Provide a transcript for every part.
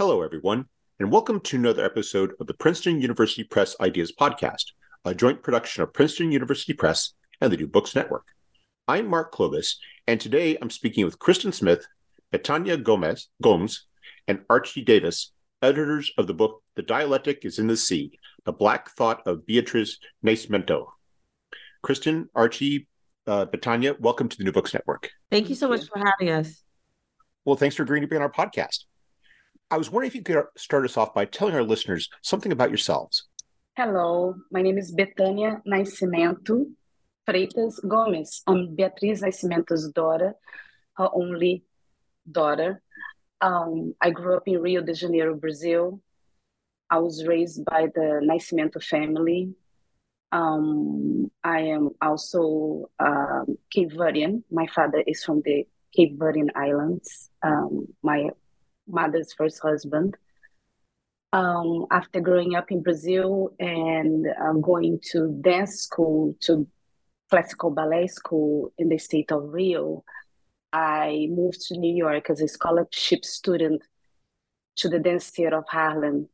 Hello, everyone, and welcome to another episode of the Princeton University Press Ideas Podcast, a joint production of Princeton University Press and the New Books Network. I'm Mark Clovis, and today I'm speaking with Christen Smith, Bethânia Gomez, Gomes, and Archie Davies, editors of the book The Dialectic is in the Sea The Black Thought of Beatriz Nascimento. Christen, Archie, uh, Bethânia, welcome to the New Books Network. Thank you so much for having us. Well, thanks for agreeing to be on our podcast. I was wondering if you could start us off by telling our listeners something about yourselves. Hello, my name is Bethânia Nascimento Freitas Gomes. I'm Beatriz Nascimento's daughter, her only daughter. Um, I grew up in Rio de Janeiro, Brazil. I was raised by the Nascimento family. Um, I am also um, Cape Verdean. My father is from the Cape Verdean Islands. Um, my mother's first husband. Um, after growing up in Brazil and um, going to dance school, to classical ballet school in the state of Rio, I moved to New York as a scholarship student to the Dance Theater of Harlem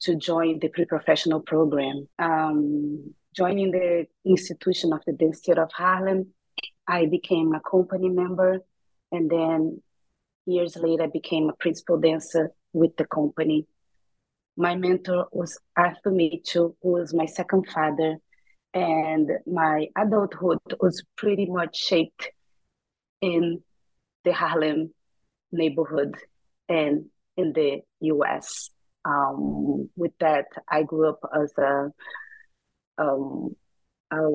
to join the pre-professional program. Um, joining the institution of the Dance Theater of Harlem, I became a company member and then Years later, I became a principal dancer with the company. My mentor was Arthur Mitchell, who was my second father, and my adulthood was pretty much shaped in the Harlem neighborhood and in the US. Um, with that, I grew up as a, um, a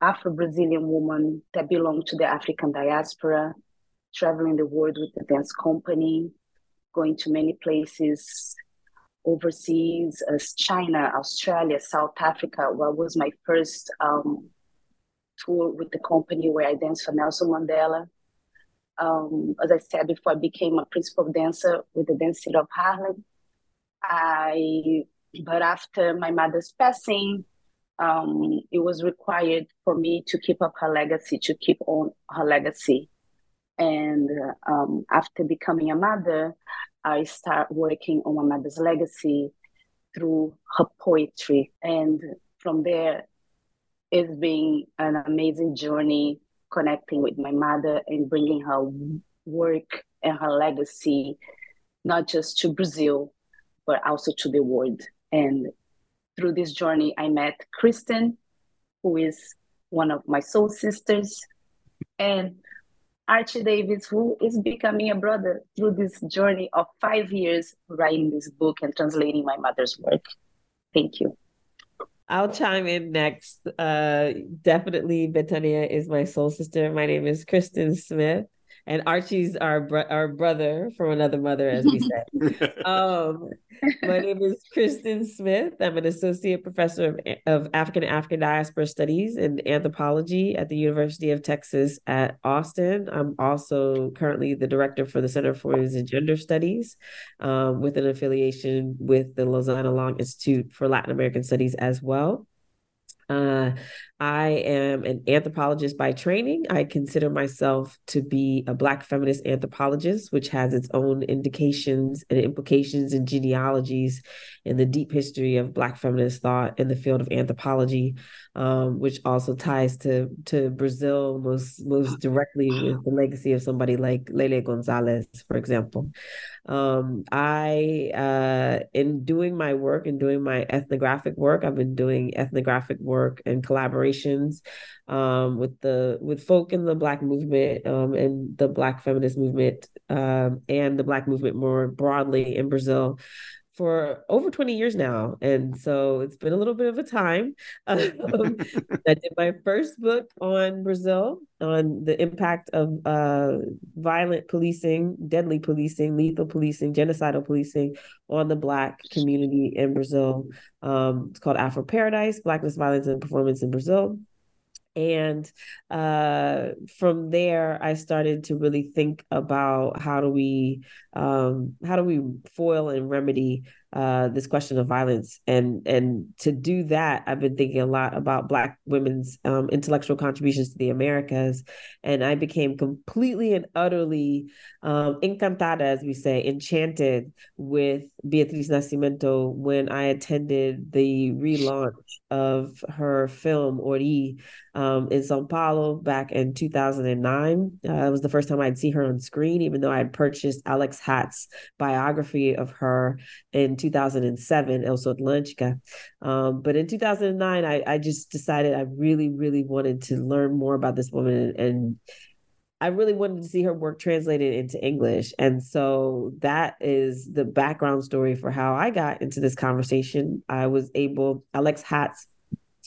Afro Brazilian woman that belonged to the African diaspora traveling the world with the dance company, going to many places overseas as China, Australia, South Africa. What was my first um, tour with the company where I danced for Nelson Mandela. Um, as I said before, I became a principal dancer with the Dance Theater of Harlem. I, but after my mother's passing, um, it was required for me to keep up her legacy, to keep on her legacy. And um, after becoming a mother, I start working on my mother's legacy through her poetry. And from there, it's been an amazing journey connecting with my mother and bringing her work and her legacy, not just to Brazil, but also to the world. And through this journey, I met Christen, who is one of my soul sisters. And Archie Davies, who is becoming a brother through this journey of five years writing this book and translating my mother's work. Thank you. I'll chime in next. Uh, definitely, Bethânia is my soul sister. My name is Christen Smith and Archie's our bro- our brother from another mother, as we said. um, my name is Christen Smith. I'm an associate professor of, of African African diaspora studies and anthropology at the University of Texas at Austin. I'm also currently the director for the Center for Women's and Gender Studies, um, with an affiliation with the Lozano Long Institute for Latin American Studies as well. Uh, I am an anthropologist by training. I consider myself to be a Black feminist anthropologist, which has its own indications and implications and genealogies in the deep history of Black feminist thought in the field of anthropology, um, which also ties to to Brazil most most directly with the legacy of somebody like Lélia Gonzalez, for example. Um, I, uh, in doing my work and doing my ethnographic work, I've been doing ethnographic work and collaborations um, with the with folk in the Black movement um, and the Black feminist movement um, and the Black movement more broadly in Brazil for over 20 years now. And so it's been a little bit of a time. Um, I did my first book on Brazil, on the impact of uh, violent policing, deadly policing, lethal policing, genocidal policing on the Black community in Brazil. Um, it's called Afro Paradise Blackness, Violence, and Performance in Brazil and uh, from there i started to really think about how do we um, how do we foil and remedy uh, this question of violence. And and to do that i've been thinking a lot about black women's um, intellectual contributions to the americas. And i became completely and utterly um, encantada as we say enchanted with beatriz nascimento when i attended the relaunch of her film ori um, in sao paulo back in 2009 uh, it was the first time i'd see her on screen even though i had purchased alex hatt's biography of her in 2007, Eu Sou Atlântica. Um, but in 2009, I, I just decided I really, really wanted to learn more about this woman and, and I really wanted to see her work translated into English. And so that is the background story for how I got into this conversation. I was able, Alex Ratts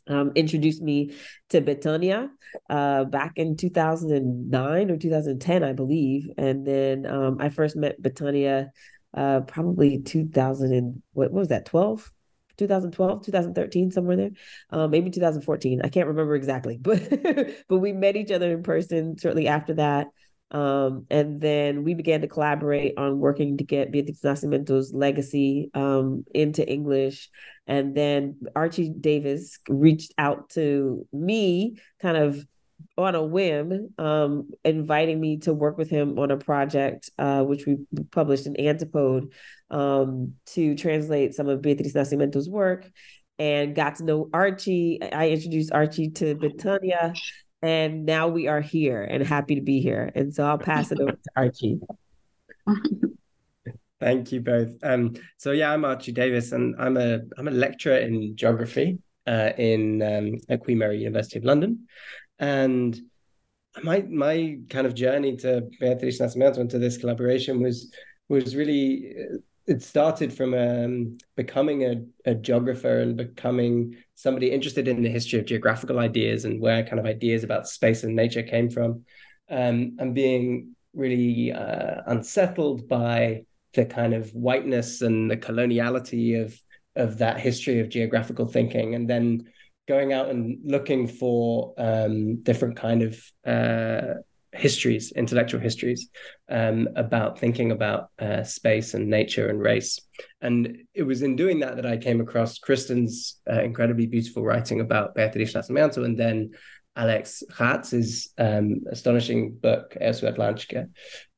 um, introduced me to Bethânia uh, back in 2009 or 2010, I believe. And then um, I first met Bethânia uh, probably 2000 and what, what was that 12 2012 2013 somewhere there? Uh, maybe 2014 i can't remember exactly but but we met each other in person shortly after that. Um, and then we began to collaborate on working to get Beatriz Nascimento's legacy um, into English. And then Archie Davies reached out to me, kind of on a whim, um, inviting me to work with him on a project, uh, which we published in Antipode, um, to translate some of Beatriz Nascimento's work and got to know Archie. I introduced Archie to Bethânia, and now we are here and happy to be here. And so I'll pass it over to Archie. Thank you both. Um, so yeah, I'm Archie Davies, and I'm a I'm a lecturer in geography uh, in um, at Queen Mary University of London. And my my kind of journey to Beatriz Nascimento and to this collaboration was was really uh, it started from um, becoming a, a geographer and becoming somebody interested in the history of geographical ideas and where kind of ideas about space and nature came from, um, and being really uh, unsettled by the kind of whiteness and the coloniality of of that history of geographical thinking, and then going out and looking for um, different kind of uh, histories, intellectual histories um, about thinking about uh, space and nature and race. And it was in doing that that I came across Christen's uh, incredibly beautiful writing about Beatriz Nascimento and then Alex Ratts's um, astonishing book, Eu Sou Atlântica.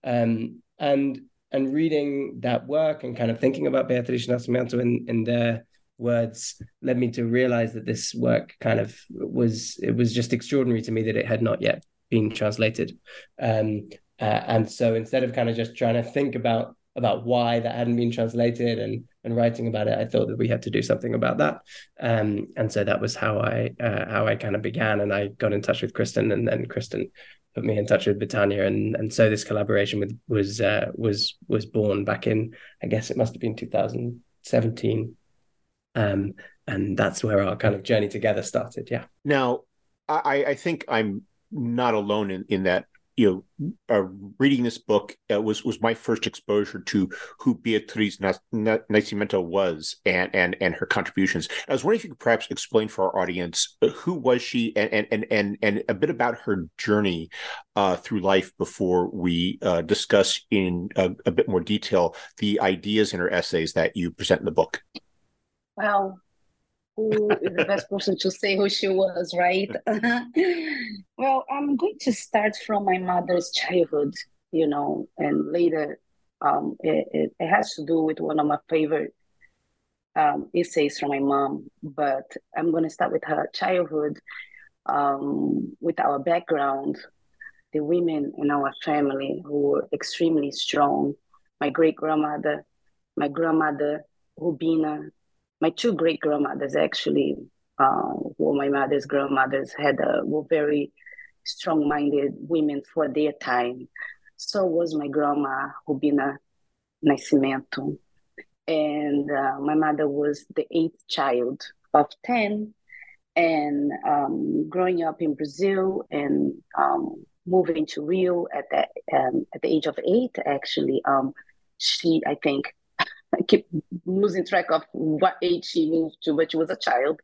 Um, and and reading that work and kind of thinking about Beatriz Nascimento in, in their words led me to realize that this work kind of was it was just extraordinary to me that it had not yet been translated. Um, uh, and so instead of kind of just trying to think about about why that hadn't been translated and and writing about it i thought that we had to do something about that. Um, and so that was how i uh, how i kind of began. And i got in touch with christen and then christen put me in touch with Bethânia, and and so this collaboration with was uh, was was born back in I guess it must have been 2017 um, and that's where our kind of journey together started. Yeah. Now, I, I think I'm not alone in, in that. You know, uh, reading this book uh, was was my first exposure to who Beatriz Nascimento was and and and her contributions. I was wondering if you could perhaps explain for our audience uh, who was she and and and and a bit about her journey uh, through life before we uh, discuss in a, a bit more detail the ideas in her essays that you present in the book. Well, who is the best person to say who she was, right? well, I'm going to start from my mother's childhood, you know, and later um, it, it, it, has to do with one of my favorite um, essays from my mom. But I'm going to start with her childhood, um, with our background, the women in our family who were extremely strong. My great grandmother, my grandmother, Rubina, my two great grandmothers actually, uh, my mother's grandmothers had uh, were very strong-minded women for their time. So was my grandma Rubina Nascimento, and uh, my mother was the eighth child of 10 and um, growing up in brazil and um, moving to rio at the, um, at the age of eight actually um, she i think i keep losing track of what age she moved to but she was a child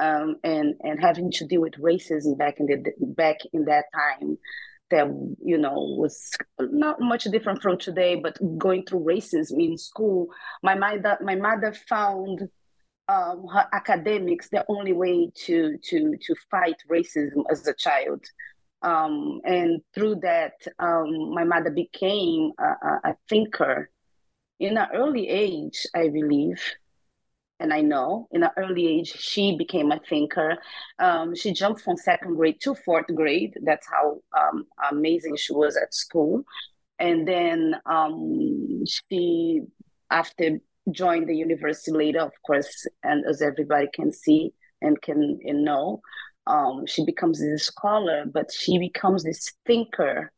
um, and and having to deal with racism back in the back in that time that you know was not much different from today but going through racism in school my mother my mother found um, her academics the only way to to to fight racism as a child. Um, and through that um, my mother became a, a thinker in an early age i believe and I know in an early age she became a thinker. Um, she jumped from second grade to fourth grade. That's how um, amazing she was at school. And then um, she, after joined the university later, of course, and as everybody can see and can and know, um, she becomes this scholar, but she becomes this thinker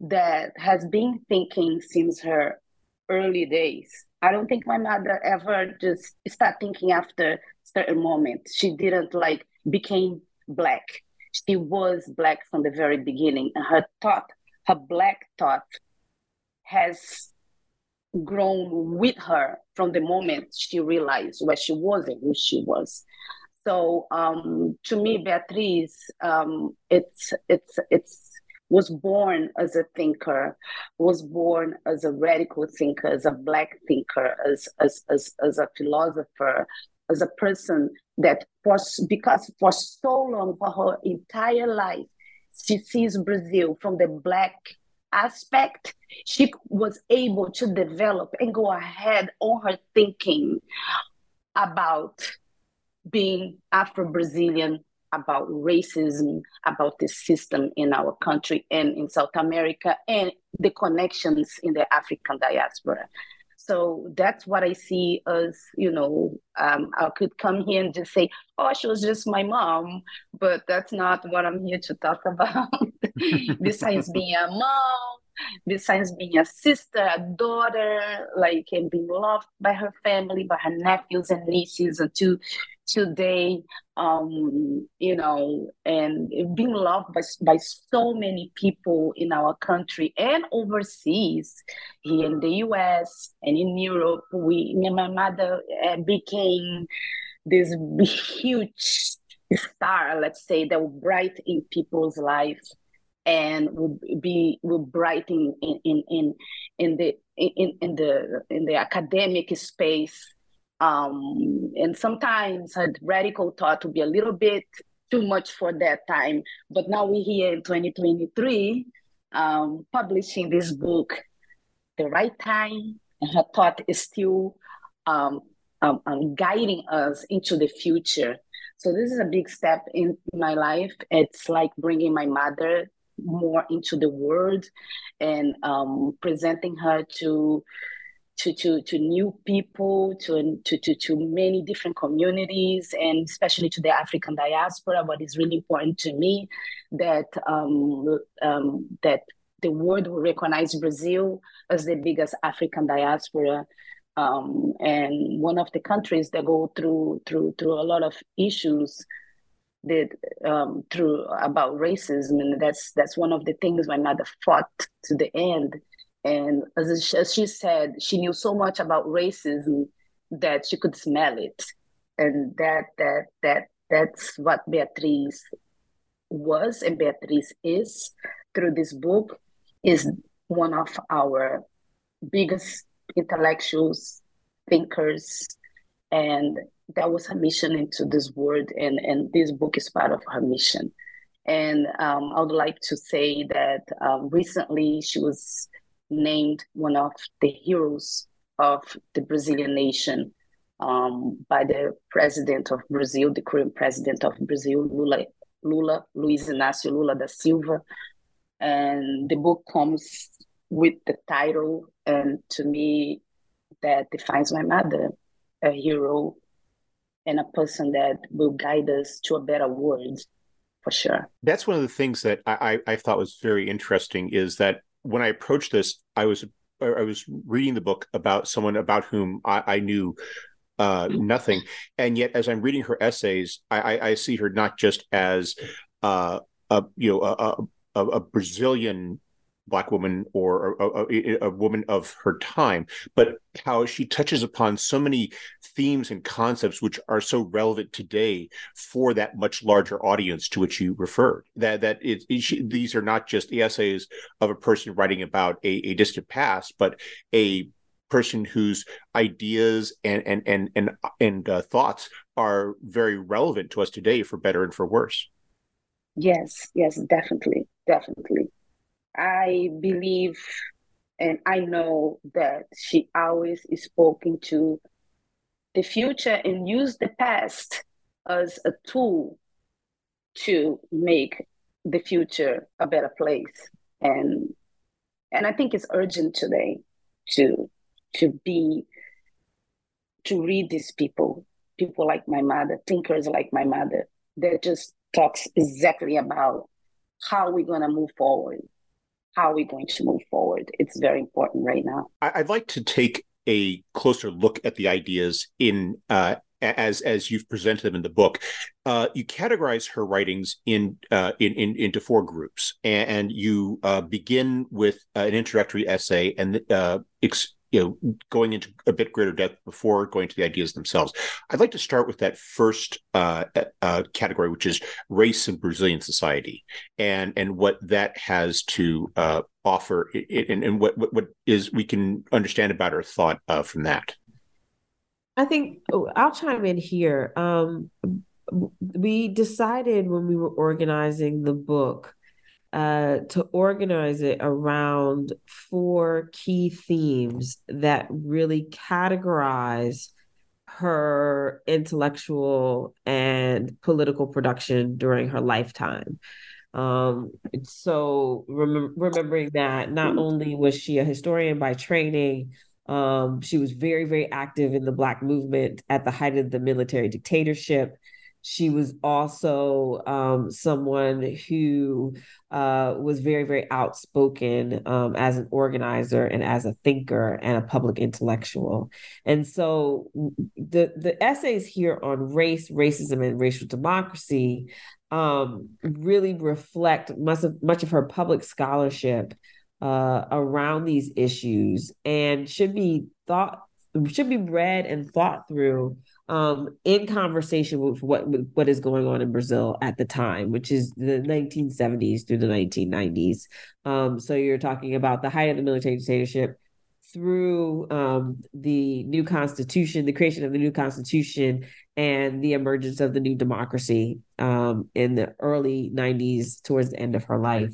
that has been thinking since her early days I don't think my mother ever just start thinking after certain moment. She didn't like became black. She was black from the very beginning. And her thought, her black thought has grown with her from the moment she realized where she was and who she was. So um, to me, Beatriz, um, it's it's it's was born as a thinker, was born as a radical thinker, as a black thinker, as as as, as a philosopher, as a person that for because for so long, for her entire life, she sees Brazil from the black aspect, she was able to develop and go ahead on her thinking about being Afro Brazilian, about racism, about the system in our country and in South America, and the connections in the African diaspora. So that's what I see as, you know, um, I could come here and just say, oh, she was just my mom, but that's not what I'm here to talk about. Besides being a mom, besides being a sister, a daughter, like, and being loved by her family, by her nephews and nieces, and to today um you know and being loved by, by so many people in our country and overseas here in the us and in europe we my mother uh, became this huge star let's say that will bright in people's lives and will be will brighten in in in in the in, in the in the academic space um, and sometimes radical thought to be a little bit too much for that time. But now we're here in 2023 um, publishing this book, the right time, and her thought is still um, um, um, guiding us into the future. So this is a big step in my life. It's like bringing my mother more into the world and um, presenting her to to, to, to new people, to, to, to, to many different communities, and especially to the African diaspora. What is really important to me that um, um, that the world will recognize Brazil as the biggest African diaspora. Um, and one of the countries that go through through through a lot of issues that um, through about racism, and that's that's one of the things my mother fought to the end and as, as she said, she knew so much about racism that she could smell it. And that that that that's what Beatriz was and Beatriz is through this book is one of our biggest intellectuals, thinkers, and that was her mission into this world and, and this book is part of her mission. And um, I would like to say that um, recently she was named one of the heroes of the Brazilian nation um, by the president of Brazil, the current president of Brazil, Lula, Lula, Luiz Inácio Lula da Silva. And the book comes with the title, and to me, that defines my mother, a hero and a person that will guide us to a better world for sure. That's one of the things that I, I, I thought was very interesting is that when I approached this, I was I was reading the book about someone about whom I, I knew uh, nothing, and yet as I'm reading her essays, I, I, I see her not just as uh, a you know a, a, a Brazilian black woman or a, a, a, woman of her time, but how she touches upon so many themes and concepts which are so relevant today for that much larger audience to which you referred. That that it, it she, these are not just essays of a person writing about a, a distant past, but a person whose ideas and and and and and uh, thoughts are very relevant to us today for better and for worse. Yes, yes, definitely, definitely. I believe and I know that she always is spoken to the future and use the past as a tool to make the future a better place. And and I think it's urgent today to to be to read these people, people like my mother, thinkers like my mother, that just talks exactly about how we're gonna move forward how are we going to move forward? It's very important right now. I'd like to take a closer look at the ideas in uh, as as you've presented them in the book. Uh, you categorize her writings in, uh, in, in into four groups, and, you uh, begin with an introductory essay and uh, ex- you know going into a bit greater depth before going to the ideas themselves. I'd like to start with that first uh, uh, category which is race in brazilian society and and what that has to uh, offer and, and what, what, is we can understand about her thought from that. I think oh, i'll chime in here. Um, we decided when we were organizing the book uh, to organize it around four key themes that really categorize her intellectual and political production during her lifetime. Um, so rem- remembering that not only was she a historian by training, um, she was very, very active in the Black movement at the height of the military dictatorship. She was also um, someone who uh, was very, very outspoken um, as an organizer and as a thinker and a public intellectual. And so the the essays here on race, racism, and racial democracy um, really reflect much of much of her public scholarship uh, around these issues and should be thought should be read and thought through um, in conversation with what with what is going on in Brazil at the time, which is the 1970s through the 1990s. Um, so you're talking about the height of the military dictatorship through um, the new constitution, the creation of the new constitution, and the emergence of the new democracy um, in the early 90s towards the end of her life.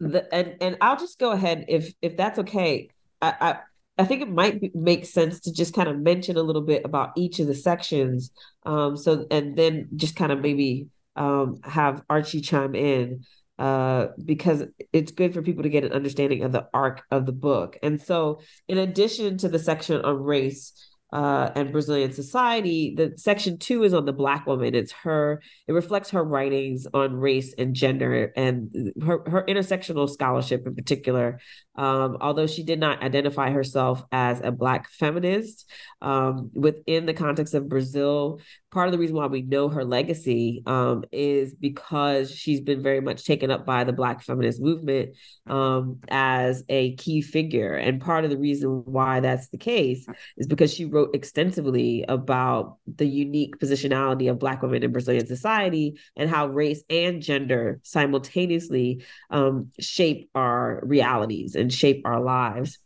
The, and and I'll just go ahead if if that's okay. I, I I think it might be, make sense to just kind of mention a little bit about each of the sections. Um, so, and then just kind of maybe um, have Archie chime in uh, because it's good for people to get an understanding of the arc of the book. And so, in addition to the section on race, uh, and Brazilian society. The section two is on the Black woman. It's her, it reflects her writings on race and gender and her, her intersectional scholarship in particular. Um, although she did not identify herself as a Black feminist, um, within the context of Brazil, part of the reason why we know her legacy um, is because she's been very much taken up by the Black feminist movement um, as a key figure. And part of the reason why that's the case is because she wrote extensively about the unique positionality of Black women in Brazilian society and how race and gender simultaneously um, shape our realities and shape our lives.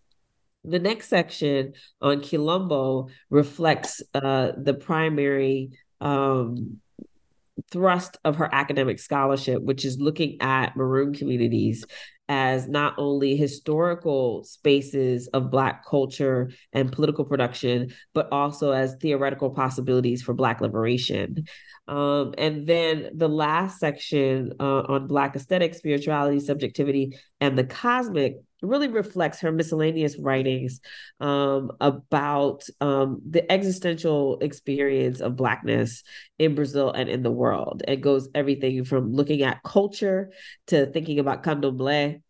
The next section on Quilombo reflects uh, the primary um, thrust of her academic scholarship, which is looking at maroon communities as not only historical spaces of Black culture and political production, but also as theoretical possibilities for Black liberation. Um, and then the last section uh, on Black aesthetic, spirituality, subjectivity, and the cosmic really reflects her miscellaneous writings um, about um, the existential experience of Blackness in Brazil and in the world. It goes everything from looking at culture to thinking about candomblé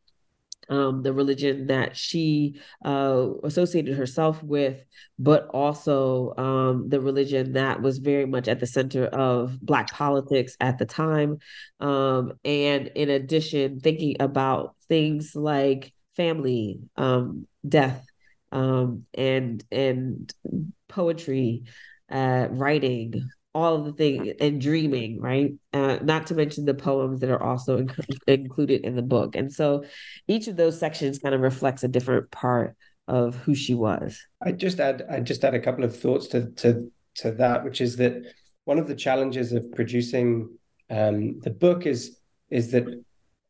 um, the religion that she uh, associated herself with, but also um, the religion that was very much at the center of Black politics at the time. Um, and in addition, thinking about things like family, um, death, um, and and poetry, uh, writing, all of the things and dreaming right? Uh, not to mention the poems that are also inc- included in the book. And so each of those sections kind of reflects a different part of who she was. I just add i just add a couple of thoughts to to to that which is that one of the challenges of producing um, the book is is that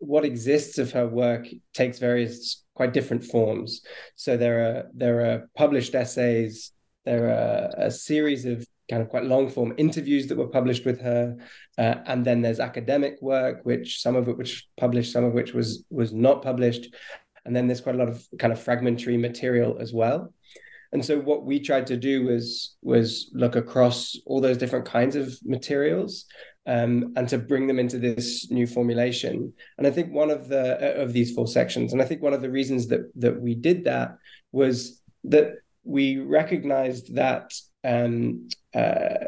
what exists of her work takes various quite different forms. So there are there are published essays there are a series of kind of quite long form interviews that were published with her uh, and then there's academic work which some of it which published some of which was was not published. And then there's quite a lot of kind of fragmentary material as well and so what we tried to do was was look across all those different kinds of materials um, and to bring them into this new formulation and i think one of the uh, of these four sections and i think one of the reasons that that we did that was that we recognized that um, uh,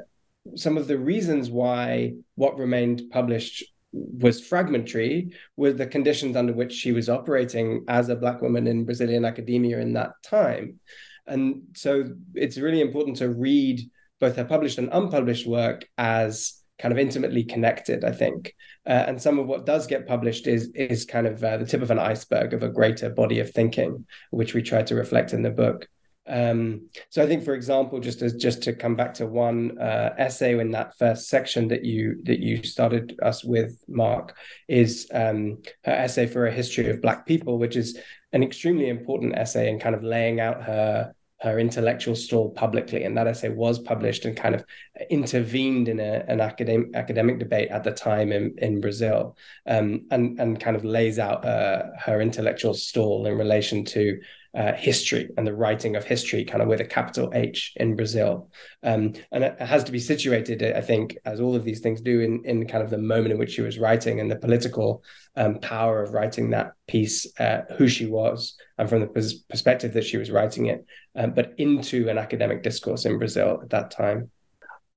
some of the reasons why what remained published was fragmentary were the conditions under which she was operating as a black woman in Brazilian academia in that time. And so it's really important to read both her published and unpublished work as kind of intimately connected, I think. Uh, and some of what does get published is is kind of uh, the tip of an iceberg of a greater body of thinking, which we try to reflect in the book. Um, so I think, for example, just as just to come back to one uh, essay in that first section that you that you started us with, Mark, is um, her essay for a history of Black people, which is an extremely important essay in kind of laying out her her intellectual stall publicly, and that essay was published and kind of intervened in a, an academic academic debate at the time in in Brazil, um, and and kind of lays out uh, her intellectual stall in relation to uh, history and the writing of history, kind of with a capital H in Brazil. Um, and it has to be situated, I think, as all of these things do, in, in kind of the moment in which she was writing and the political um, power of writing that piece, uh, who she was, and from the pers- perspective that she was writing it, um, but into an academic discourse in Brazil at that time.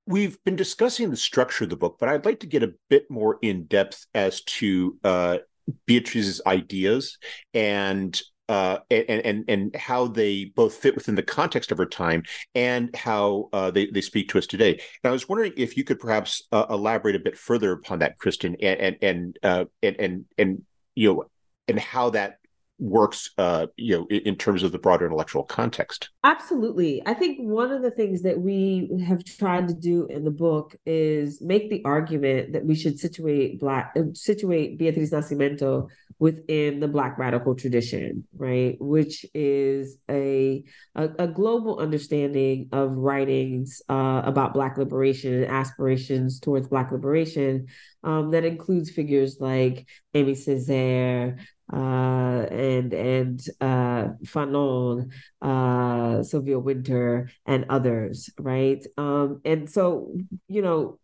We've been discussing the structure of the book, but I'd like to get a bit more in depth as to uh, Beatrice's ideas and uh, and, and and how they both fit within the context of her time and how uh, they they speak to us today. And I was wondering if you could perhaps uh, elaborate a bit further upon that, Christen, and and and uh, and, and and you know and how that works uh you know in, terms of the broader intellectual context absolutely i think one of the things that we have tried to do in the book is make the argument that we should situate black situate beatriz nascimento within the black radical tradition right which is a a, a global understanding of writings uh, about black liberation and aspirations towards black liberation um, that includes figures like Aimé Césaire, uh, and and uh, Fanon, uh, Sylvia Wynter, and others, right? Um, and so, you know,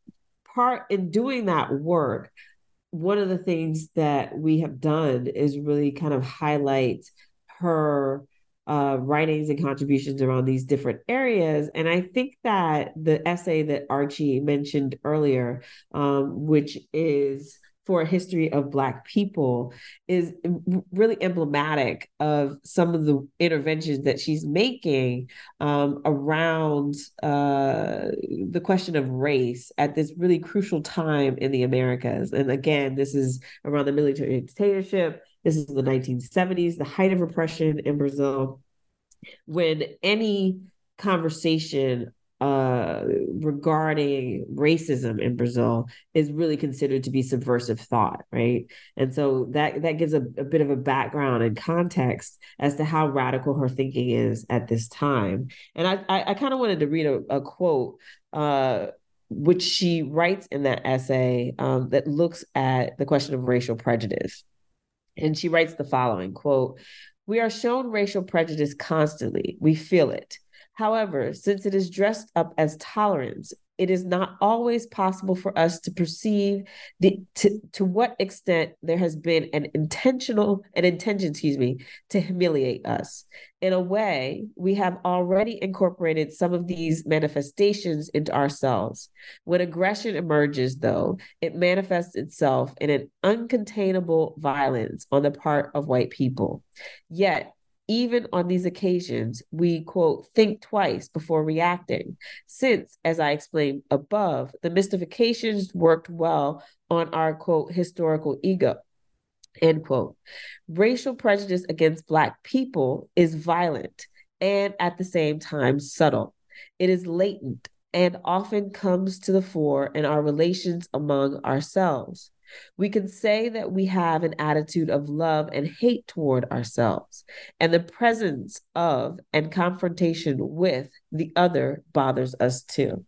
part in doing that work, one of the things that we have done is really kind of highlight her uh, writings and contributions around these different areas. And I think that the essay that Archie mentioned earlier, um, which is for a history of Black people is really emblematic of some of the interventions that she's making um, around uh, the question of race at this really crucial time in the Americas. And again, this is around the military dictatorship. This is the 1970s, the height of repression in Brazil, when any conversation uh, regarding racism in Brazil is really considered to be subversive thought, right? And so that that gives a, a bit of a background and context as to how radical her thinking is at this time. And I I, I kind of wanted to read a, a quote. Uh, which she writes in that essay um, that looks at the question of racial prejudice. And she writes the following quote, We are shown racial prejudice constantly. We feel it. However, since it is dressed up as tolerance, it is not always possible for us to perceive the to, to what extent there has been an intentional an intention excuse me to humiliate us. In a way we have already incorporated some of these manifestations into ourselves. When aggression emerges though it manifests itself in an uncontainable violence on the part of white people. Yet even on these occasions, we quote, think twice before reacting, since, as I explained above, the mystifications worked well on our quote, historical ego. End quote. Racial prejudice against Black people is violent and at the same time subtle. It is latent and often comes to the fore in our relations among ourselves. We can say that we have an attitude of love and hate toward ourselves, and the presence of and confrontation with the other bothers us too.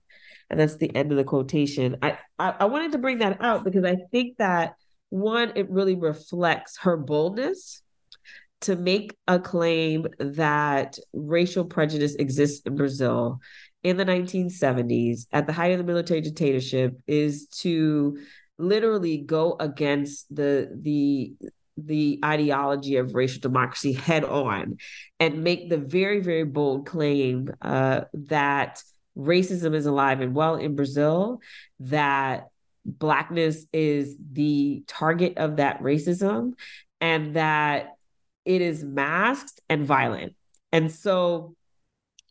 And that's the end of the quotation. I, I, I wanted to bring that out because I think that one, it really reflects her boldness to make a claim that racial prejudice exists in Brazil in the 1970s at the height of the military dictatorship is to literally go against the the the ideology of racial democracy head on and make the very very bold claim uh, that racism is alive and well in Brazil that blackness is the target of that racism and that it is masked and violent. And so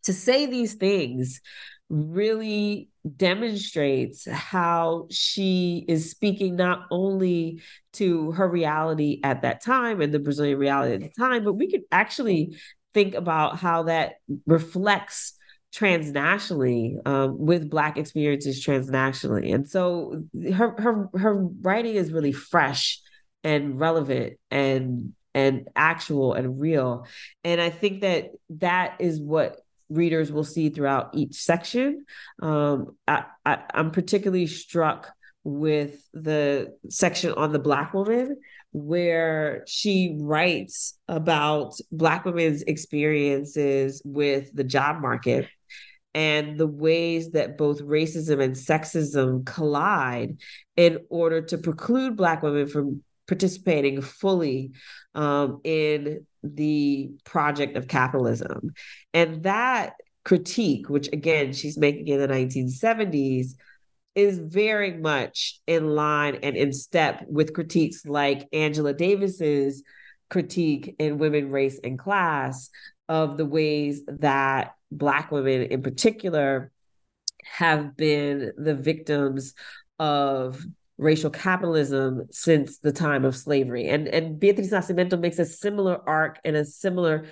to say these things really demonstrates how she is speaking not only to her reality at that time and the Brazilian reality at the time, but we could actually think about how that reflects transnationally um, with black experiences transnationally. And so her her her writing is really fresh and relevant and and actual and real. And i think that that is what readers will see throughout each section. Um, I, I, I'm particularly struck with the section on the Black woman, where she writes about Black women's experiences with the job market and the ways that both racism and sexism collide in order to preclude Black women from participating fully um, in the project of capitalism. And that critique, which again, she's making in the 1970s, is very much in line and in step with critiques like Angela Davis's critique in Women, Race, and Class of the ways that Black women in particular have been the victims of racial capitalism since the time of slavery. And and Beatriz Nascimento makes a similar arc and a similar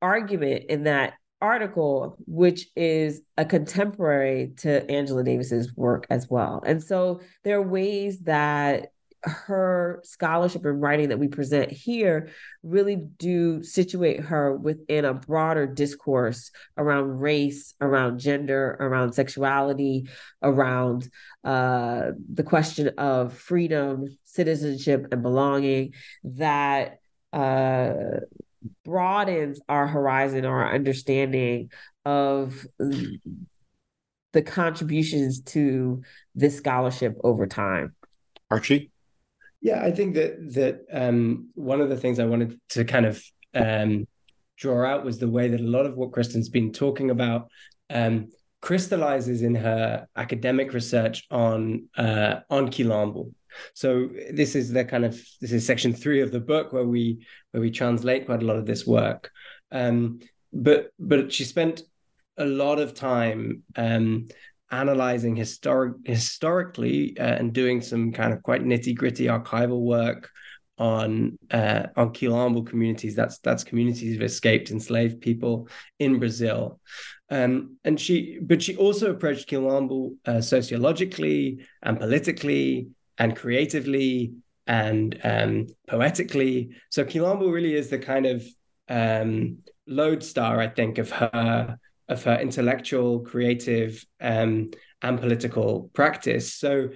argument in that article, which is a contemporary to Angela Davis's work as well. And so there are ways that her scholarship and writing that we present here really do situate her within a broader discourse around race, around gender, around sexuality, around uh, the question of freedom, citizenship, and belonging that uh, broadens our horizon, our understanding of the contributions to this scholarship over time. Archie? Yeah, I think that that um, one of the things I wanted to kind of um, draw out was the way that a lot of what Christen's been talking about um, crystallizes in her academic research on uh, on Quilombo. So this is the kind of this is section three of the book where we where we translate quite a lot of this work. Um, but but she spent a lot of time um, analyzing historic historically uh, and doing some kind of quite nitty gritty archival work on uh, on Quilombo communities. That's that's communities of escaped enslaved people in Brazil. Um, and she, but she also approached Quilombo uh, sociologically and politically and creatively and um, poetically. So Quilombo really is the kind of um, lodestar, I think, of her of her intellectual, creative, um, and political practice. So,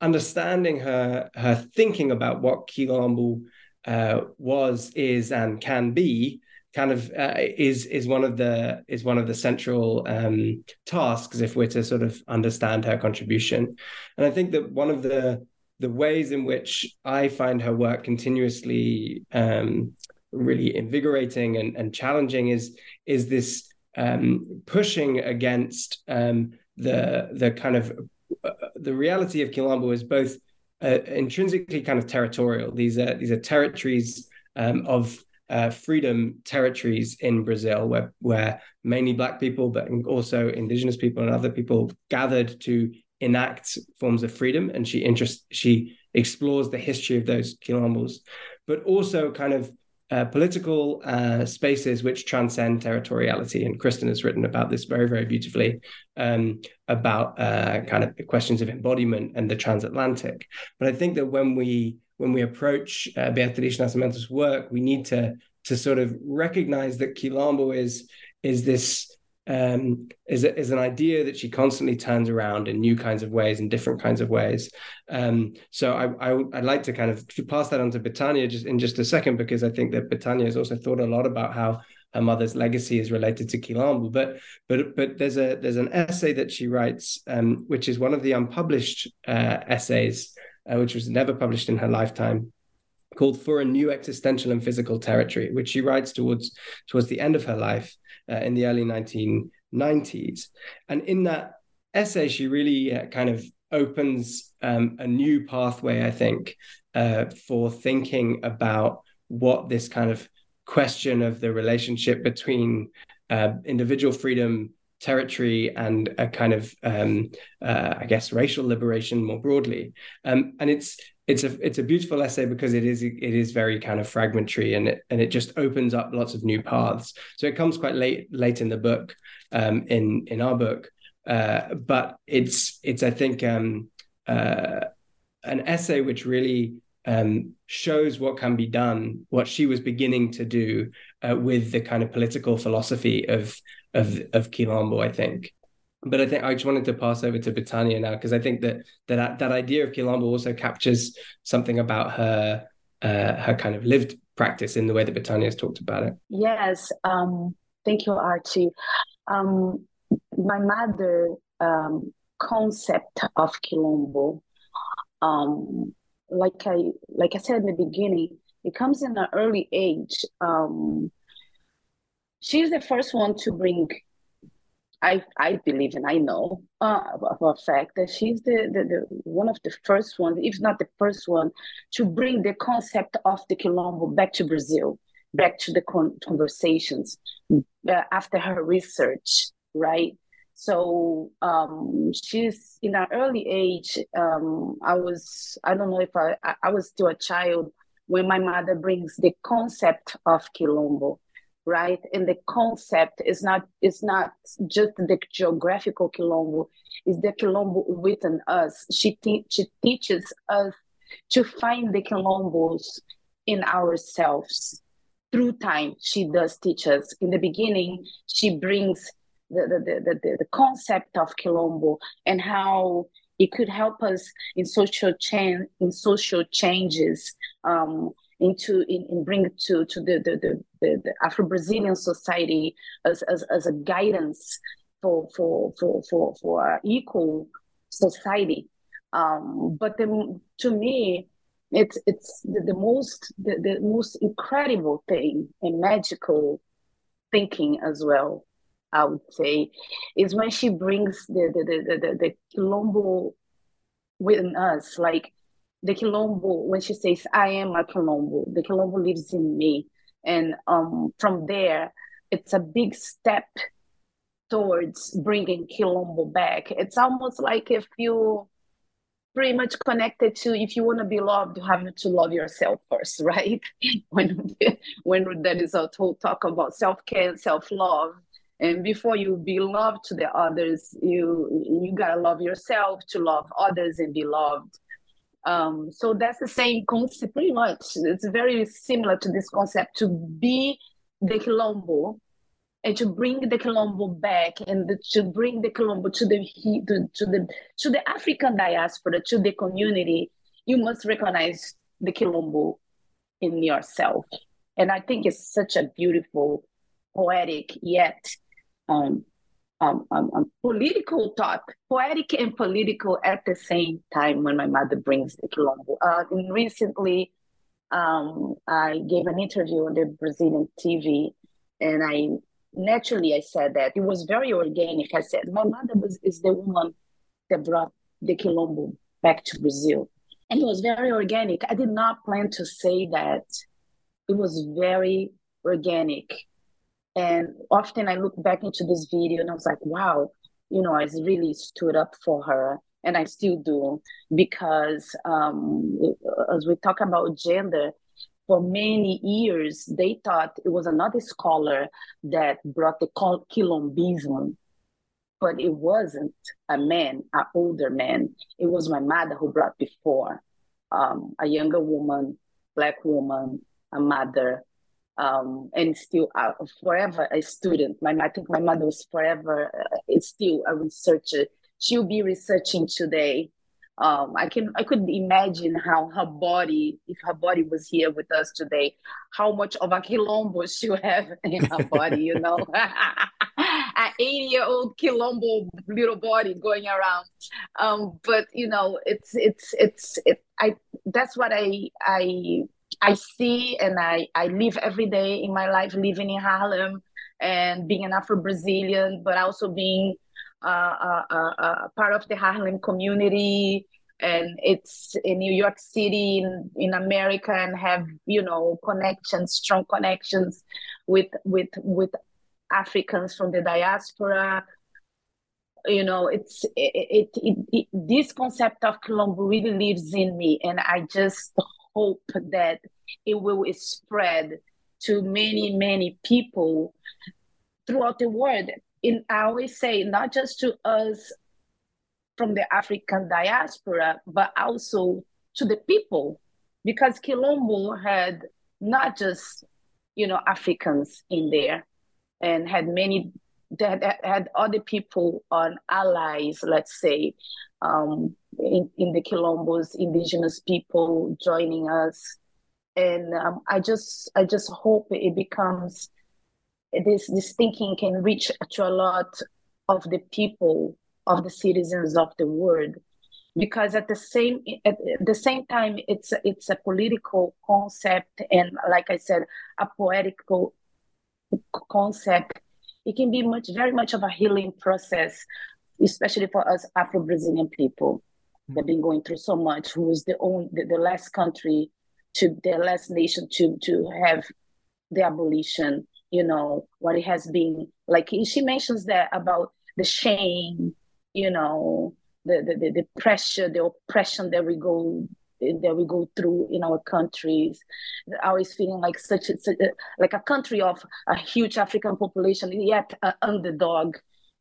understanding her her thinking about what Quilombo uh, was, is, and can be kind of uh, is is one of the is one of the central um, tasks if we're to sort of understand her contribution. And I think that one of the the ways in which I find her work continuously um, really invigorating and, and challenging is is this um, pushing against um, the the kind of uh, the reality of Quilombo is both uh, intrinsically kind of territorial. These are these are territories um, of uh, freedom territories in Brazil, where where mainly Black people, but also Indigenous people and other people gathered to enact forms of freedom. And she interest she explores the history of those quilombos, but also kind of uh, political uh, spaces which transcend territoriality. And Christen has written about this very, very beautifully um, about uh, kind of questions of embodiment and the transatlantic. But I think that when we when we approach uh, Beatriz Nascimento's work, we need to to sort of recognize that Quilombo is is this um, is, is an idea that she constantly turns around in new kinds of ways, in different kinds of ways. Um, so I, I would like to kind of pass that on to Bethânia just in just a second because I think that Bethânia has also thought a lot about how her mother's legacy is related to Quilombo. But but but there's a there's an essay that she writes, um, which is one of the unpublished uh, essays, uh, which was never published in her lifetime called For a New Existential and Physical Territory, which she writes towards towards the end of her life uh, in the early 1990s. And in that essay, she really uh, kind of opens um, a new pathway, I think, uh, for thinking about what this kind of question of the relationship between uh, individual freedom territory and a kind of um, uh, I guess racial liberation more broadly. Um, and it's it's a it's a beautiful essay because it is it is very kind of fragmentary and it and it just opens up lots of new paths. So it comes quite late late in the book, um, in in our book, uh, but it's it's I think um, uh, an essay which really um, shows what can be done, what she was beginning to do uh, with the kind of political philosophy of of of I think but I think I just wanted to pass over to Bethânia now because I think that that that idea of Quilombo also captures something about her uh, her kind of lived practice in the way that Bethânia has talked about it. Yes, um, thank you, Archie. Um, my mother um, concept of Quilombo, um, like I like I said in the beginning, it comes in an early age. Um, she's the first one to bring I I believe and I know uh, a fact that she's the, the, the one of the first ones, if not the first one, to bring the concept of the quilombo back to Brazil, back to the con- conversations uh, after her research, right? So um, she's in an early age. Um, I was I don't know if I I was still a child when my mother brings the concept of quilombo right? And the concept is not is not just the geographical quilombo, it's the quilombo within us. She te- she teaches us to find the quilombos in ourselves through time. She does teach us. In the beginning, she brings the the the, the, the concept of quilombo and how it could help us in social change in social changes um, into in, in bring to to the the, the, the, the Afro-Brazilian society as, as, as a guidance for for for for for equal society. Um, but to me, it's it's the, the most the, the most incredible thing and magical thinking as well. I would say is when she brings the the the the, the quilombo within us, like the quilombo when she says i am a quilombo the quilombo lives in me. And um, from there it's a big step towards bringing quilombo back. It's almost like if you pretty much connected to if you want to be loved you have to love yourself first right? When when that is a whole talk about self-care and self-love and before you be loved to the others you you gotta love yourself to love others and be loved um, so that's the same concept, pretty much. It's very similar to this concept to be the Quilombo and to bring the Quilombo back and the, to bring the Quilombo to the to, to the to the African diaspora, to the community. You must recognize the Quilombo in yourself And I think it's such a beautiful, poetic yet um, um, um, um, political thought, poetic and political at the same time when my mother brings the quilombo. Uh, recently, um, I gave an interview on the Brazilian TV, and I naturally I said that it was very organic. I said my mother was is the woman that brought the quilombo back to Brazil, and it was very organic. I did not plan to say that. It was very organic, and often I look back into this video and I was like, wow, you know, I really stood up for her. And I still do because um, as we talk about gender, for many years they thought it was another scholar that brought the quilombism, but it wasn't a man, an older man. It was my mother who brought before um, a younger woman, black woman, a mother, um, and still uh, forever a student. My, I think my mother was forever uh, still a researcher she'll be researching today. Um, I can I could imagine how her body, if her body was here with us today, how much of a quilombo she'll have in her body, you know. An 80 year old quilombo little body going around. Um, but you know, it's it's it's it, I that's what I I I see and I, I live every day in my life living in Harlem and being an Afro Brazilian, but also being uh, uh, uh, part of the Harlem community. And it's in New York City in, in America and have you know connections strong connections with with with Africans from the diaspora. You know it's it, it, it, it this concept of Quilombo really lives in me and I just hope that it will spread to many many people throughout the world. And I always say not just to us from the African diaspora, but also to the people, because Quilombo had not just you know Africans in there, and had many that had other people on allies, let's say, um, in, in the Quilombos, indigenous people joining us, and um, I just I just hope it becomes this this thinking can reach to a lot of the people of the citizens of the world. Because at the same at the same time it's it's a political concept and like i said a poetical concept it can be much very much of a healing process especially for us afro-brazilian people mm-hmm. that have been going through so much Who is the only the, the last country to the last nation to to have the abolition you know what it has been like she mentions that about the shame you know the the, the pressure the oppression that we go that we go through in our countries always feeling like such a, such a like a country of a huge african population yet an underdog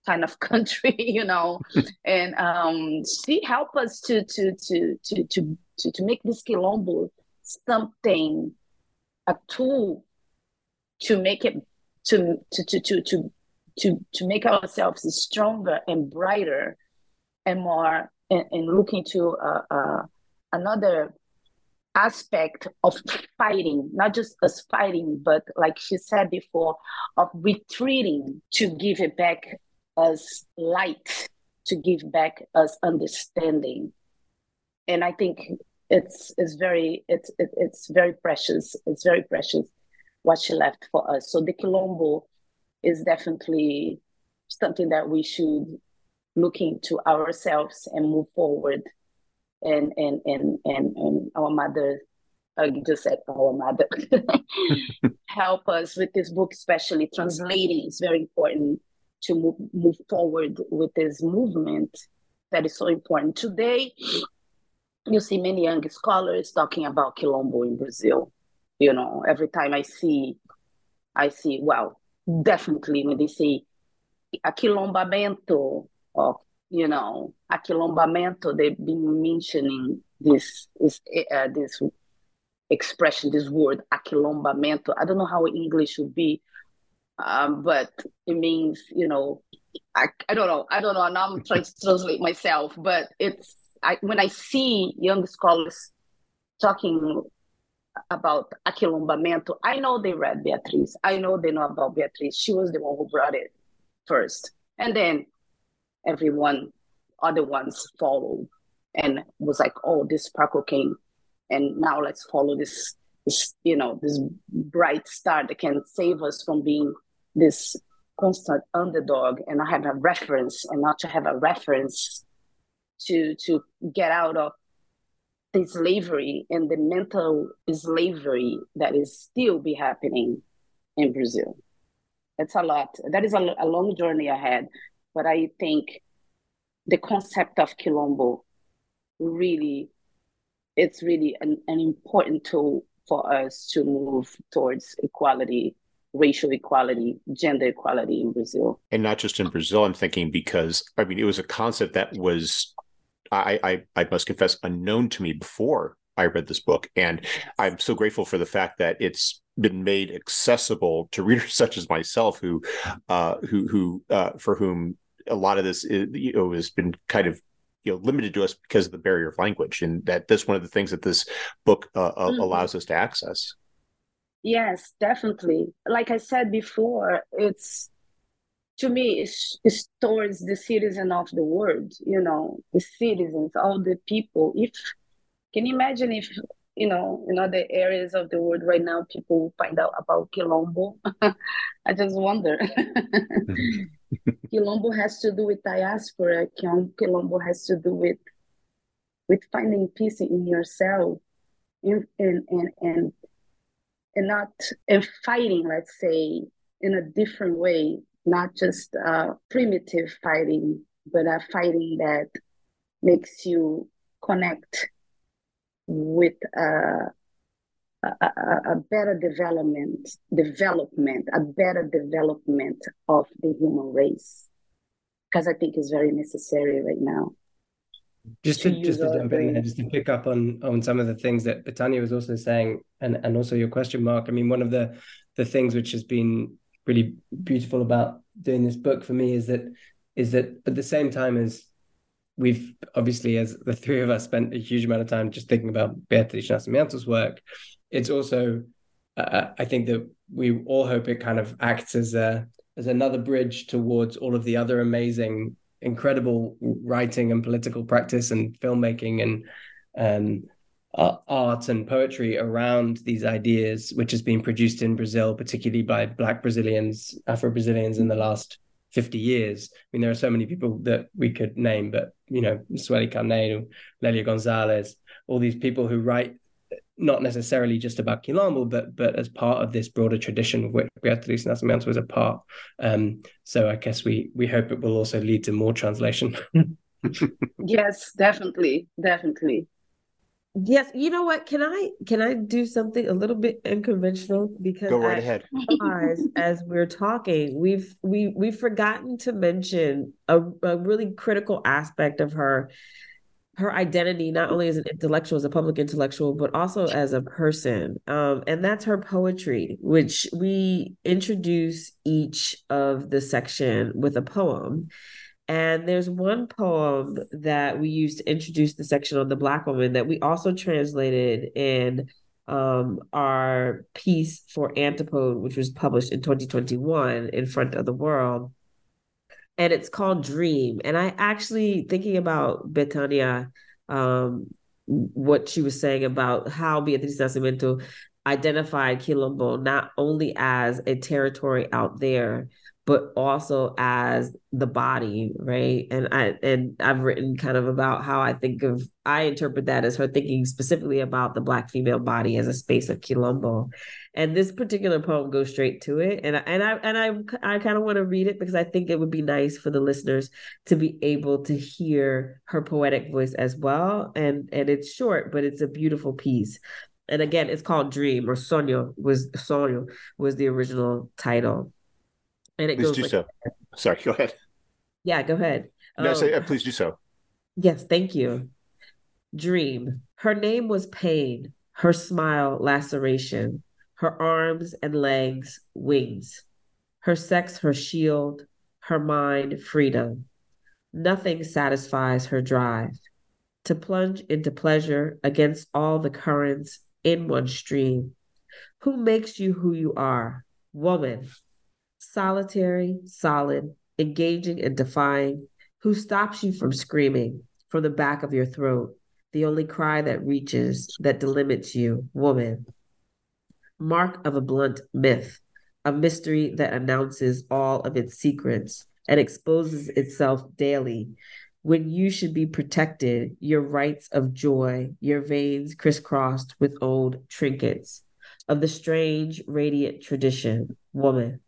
kind of country you know and um she helped us to to to to to to, to make this quilombo something a tool to make it to to to to to to, to make ourselves stronger and brighter and more and, and looking to uh, uh, another aspect of fighting not just us fighting but like she said before of retreating to give it back as light to give back as understanding and i think it's it's very it's it, it's very precious it's very precious what she left for us. So the Quilombo is definitely something that we should look into ourselves and move forward. And and and and, and our mother, I just said our mother, help us with this book, especially translating. It's very important to move move forward with this movement that is so important today. You see many young scholars talking about Quilombo in Brazil you know every time i see i see well definitely when they say a quilombamento, or you know aquilombamento they've been mentioning this is uh, this expression this word aquilombamento i don't know how english would be um, but it means you know I, I don't know i don't know now i'm trying to translate myself but it's I, when i see young scholars talking about aquilombamento. I know they read Beatriz. I know they know about Beatriz. She was the one who brought it first. And then everyone, other ones followed and was like, oh, this sparkle came. And now let's follow this, this, you know, this bright star that can save us from being this constant underdog and i have a reference and not to have a reference to to get out of the slavery and the mental slavery that is still be happening in Brazil. That's a lot. That is a, a long journey ahead. But I think the concept of Quilombo really, it's really an, an important tool for us to move towards equality racial equality, gender equality in Brazil. And not just in Brazil, I'm thinking because I mean it was a concept that was I, I, I must confess, unknown to me before I read this book. And I'm so grateful for the fact that it's been made accessible to readers such as myself, who, uh, who, who, uh, for whom a lot of this is, you know, has been kind of you know limited to us because of the barrier of language, and that that's one of the things that this book uh, mm-hmm. allows us to access. Yes, definitely. Like I said before, it's to me it's, it's towards the citizen of the world you know the citizens all the people if can you imagine if you know in other areas of the world right now people find out about quilombo. I just wonder. Quilombo has to do with diaspora. Quilombo has to do with with finding peace in yourself and and and and, and not and fighting let's say in a different way not just uh, primitive fighting, but a fighting that makes you connect with uh, a, a, a, better development, development, a better development of the human race, because I think it's very necessary right now. Just to, to just to jump in there, just to pick up on on some of the things that Bethânia was also saying, and and also your question, Mark. I mean, one of the the things which has been really beautiful about doing this book for me is that is that at the same time as we've obviously as the three of us spent a huge amount of time just thinking about Beatriz Nascimento's work, it's also uh, I think that we all hope it kind of acts as a as another bridge towards all of the other amazing, incredible writing and political practice and filmmaking and um, uh, art and poetry around these ideas, which has been produced in Brazil, particularly by Black Brazilians, Afro Brazilians in the last 50 years. I mean, there are so many people that we could name, but, you know, Sueli Carneiro, Lélia Gonzalez, all these people who write not necessarily just about Quilombo, but but as part of this broader tradition of which Beatriz Nascimento was a part. Um, so I guess we we hope it will also lead to more translation. yes, definitely, definitely. Yes, you know what? Can I can I do something a little bit unconventional because go right I, ahead. as, as we're talking, we've we we've forgotten to mention a, a really critical aspect of her her identity not only as an intellectual as a public intellectual but also as a person um, and that's her poetry which we introduce each of the section with a poem and there's one poem that we used to introduce the section on the Black woman that we also translated in um, our piece for Antipode, which was published in 2021 in front of the world. And it's called Dream. And I actually, thinking about Bethânia, um, what she was saying about how Beatriz Nascimento identified Quilombo not only as a territory out there, but also as the body right? And i and i've written kind of about how i think of i interpret that as her thinking specifically about the black female body as a space of quilombo. And this particular poem goes straight to it. And and i and i i kind of want to read it because i think it would be nice for the listeners to be able to hear her poetic voice as well. And and it's short but it's a beautiful piece. And again it's called dream or sonho was sonho was the original title and it please goes do like, so. Sorry, go ahead. Yeah, go ahead. No, um, say, uh, please do so. Yes, thank you. Dream. Her name was pain, her smile, laceration, her arms and legs, wings, her sex, her shield, her mind, freedom. Nothing satisfies her drive to plunge into pleasure against all the currents in one stream. Who makes you who you are? Woman. Solitary, solid, engaging and defying. Who stops you from screaming from the back of your throat? The only cry that reaches, that delimits you, woman. Mark of a blunt myth, a mystery that announces all of its secrets and exposes itself daily when you should be protected, your rights of joy, your veins crisscrossed with old trinkets of the strange, radiant tradition, woman.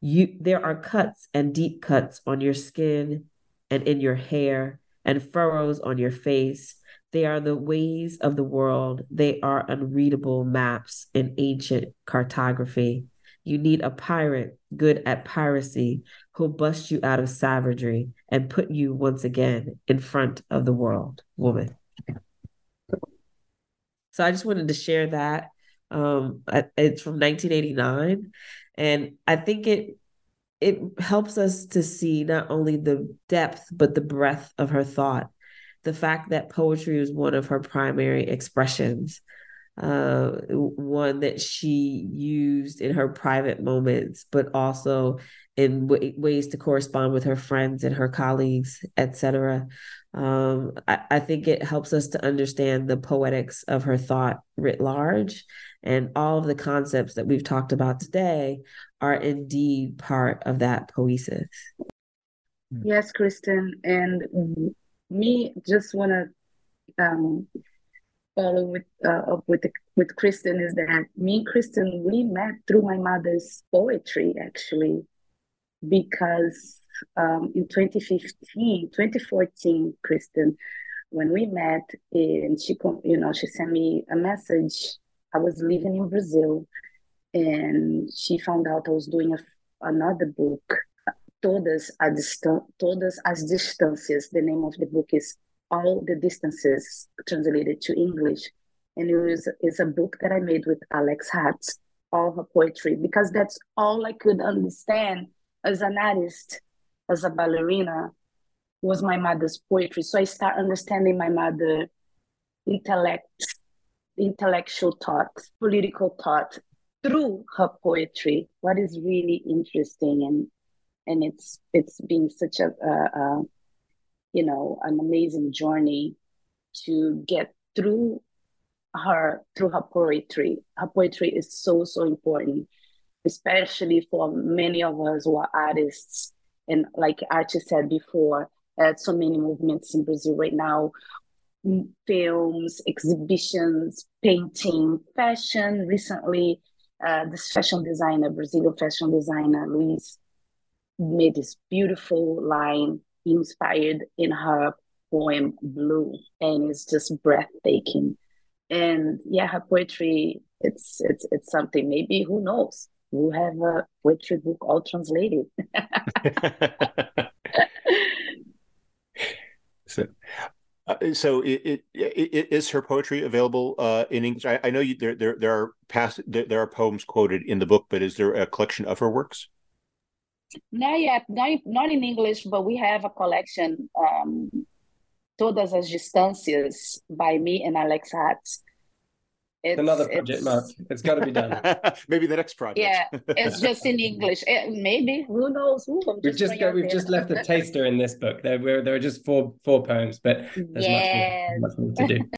You there are cuts and deep cuts on your skin and in your hair and furrows on your face. They are the ways of the world. They are unreadable maps in ancient cartography. You need a pirate good at piracy who'll bust you out of savagery and put you once again in front of the world, woman. So I just wanted to share that. Um, it's from 1989, and I think it it helps us to see not only the depth but the breadth of her thought. The fact that poetry was one of her primary expressions, uh, one that she used in her private moments, but also in w- ways to correspond with her friends and her colleagues, etc. Um, I, I think it helps us to understand the poetics of her thought writ large, and all of the concepts that we've talked about today are indeed part of that poiesis. Yes, Christen, and me just want to um, follow with uh, with the, with Christen is that me and Christen we met through my mother's poetry actually because um, in 2015 2014 Christen when we met and she you know she sent me a message. I was living in Brazil and she found out I was doing a, another book. Todas as todas as distâncias the name of the book is all the distances translated to English. And it was it's a book that I made with Alex Ratts, all her poetry, because that's all I could understand as an artist, as a ballerina, was my mother's poetry. So I start understanding my mother intellect, intellectual thought, political thought through her poetry. What is really interesting and and it's it's been such a, a, a you know an amazing journey to get through her through her poetry her poetry is so so important especially for many of us who are artists and like archie said before uh, so many movements in brazil right now films exhibitions painting fashion recently uh, this fashion designer brazilian fashion designer luis made this beautiful line inspired in her poem Blue, and it's just breathtaking. And yeah, her poetry it's it's it's something. Maybe who knows? We'll have a poetry book all translated. so, uh, so it, it, it is her poetry available uh, in English? I, I know you, there there there are past there, there are poems quoted in the book, but is there a collection of her works? Not yet, not, not in English, but we have a collection, um, Todas as Distâncias by me and Alex Ratts. It's, Another project, it's, Mark. It's got to be done. maybe the next project. Yeah, it's just in English. It, eh, maybe who knows? Ooh, we've just got, we've just left a taster in this book. There were there are just four four poems, but there's yes. much, more, much more to do.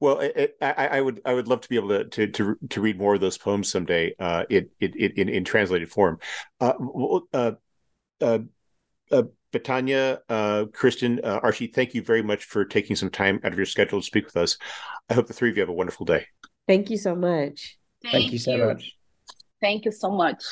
Well, it, I, I, would I would love to be able to to to, to read more of those poems someday. Uh, it, it, it in, in translated form. Uh, uh, Bethânia, uh, Christen, uh, Archie, thank you very much for taking some time out of your schedule to speak with us. I hope the three of you have a wonderful day. Thank you so much. Thank, thank you so much. Thank you so much.